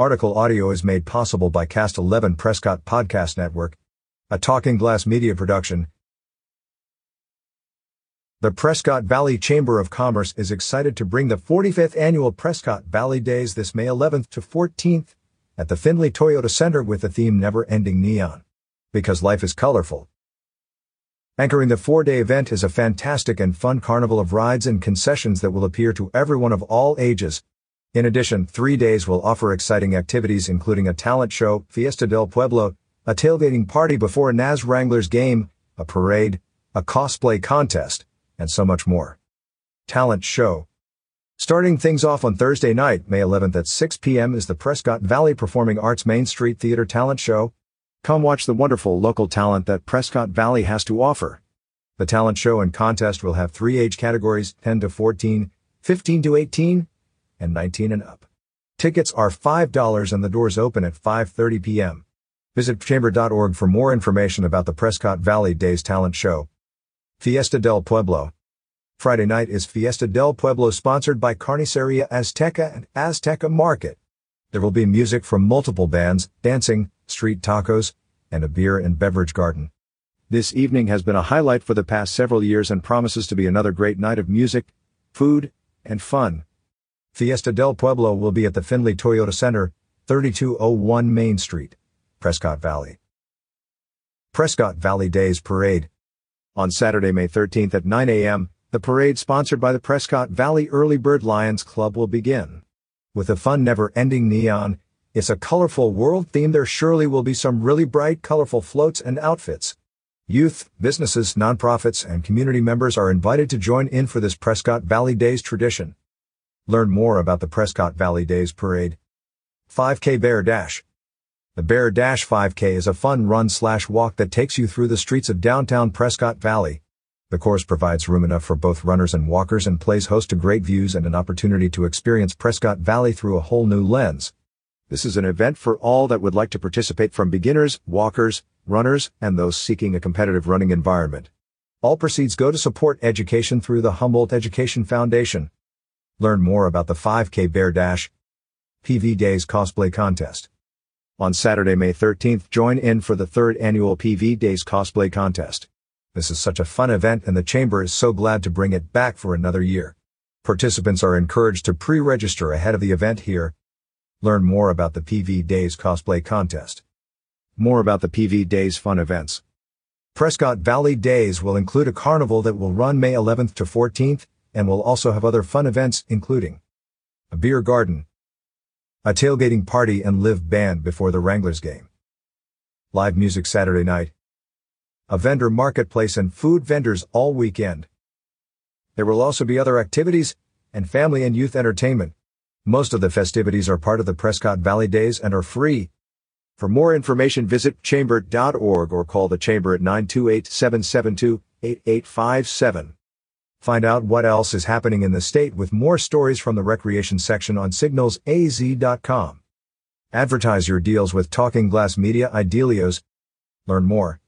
Article audio is made possible by Cast 11 Prescott Podcast Network, a Talking Glass media production. The Prescott Valley Chamber of Commerce is excited to bring the 45th annual Prescott Valley Days this May 11th to 14th at the Findlay Toyota Center with the theme Never Ending Neon. Because life is colorful. Anchoring the four-day event is a fantastic and fun carnival of rides and concessions that will appeal to everyone of all ages, in addition, three days will offer exciting activities including a talent show, Fiesta del Pueblo, a tailgating party before a Naz Wranglers game, a parade, a cosplay contest, and so much more. Talent Show Starting things off on Thursday night, May 11th at 6 p.m. is the Prescott Valley Performing Arts Main Street Theater Talent Show. Come watch the wonderful local talent that Prescott Valley has to offer. The talent show and contest will have three age categories 10 to 14, 15 to 18, and 19 and up. Tickets are $5 and the doors open at 5.30 p.m. Visit chamber.org for more information about the Prescott Valley Days Talent Show. Fiesta del Pueblo. Friday night is Fiesta del Pueblo sponsored by Carniceria Azteca and Azteca Market. There will be music from multiple bands, dancing, street tacos, and a beer and beverage garden. This evening has been a highlight for the past several years and promises to be another great night of music, food, and fun. Fiesta del Pueblo will be at the Findlay Toyota Center, 3201 Main Street, Prescott Valley. Prescott Valley Days Parade. On Saturday, May 13th at 9 a.m., the parade sponsored by the Prescott Valley Early Bird Lions Club will begin. With a fun never-ending neon, it's a colorful world theme there surely will be some really bright colorful floats and outfits. Youth, businesses, nonprofits, and community members are invited to join in for this Prescott Valley Days tradition. Learn more about the Prescott Valley Days Parade. 5K Bear Dash. The Bear Dash 5K is a fun run slash walk that takes you through the streets of downtown Prescott Valley. The course provides room enough for both runners and walkers and plays host to great views and an opportunity to experience Prescott Valley through a whole new lens. This is an event for all that would like to participate from beginners, walkers, runners, and those seeking a competitive running environment. All proceeds go to support education through the Humboldt Education Foundation. Learn more about the 5K Bear Dash PV Days Cosplay Contest. On Saturday, May 13th, join in for the third annual PV Days Cosplay Contest. This is such a fun event and the Chamber is so glad to bring it back for another year. Participants are encouraged to pre-register ahead of the event here. Learn more about the PV Days Cosplay Contest. More about the PV Days fun events. Prescott Valley Days will include a carnival that will run May 11th to 14th and will also have other fun events including a beer garden, a tailgating party and live band before the Wranglers game, live music Saturday night, a vendor marketplace and food vendors all weekend. There will also be other activities and family and youth entertainment. Most of the festivities are part of the Prescott Valley Days and are free. For more information, visit chamber.org or call the chamber at 928 772 8857. Find out what else is happening in the state with more stories from the recreation section on signalsaz.com. Advertise your deals with Talking Glass Media Idealios. Learn more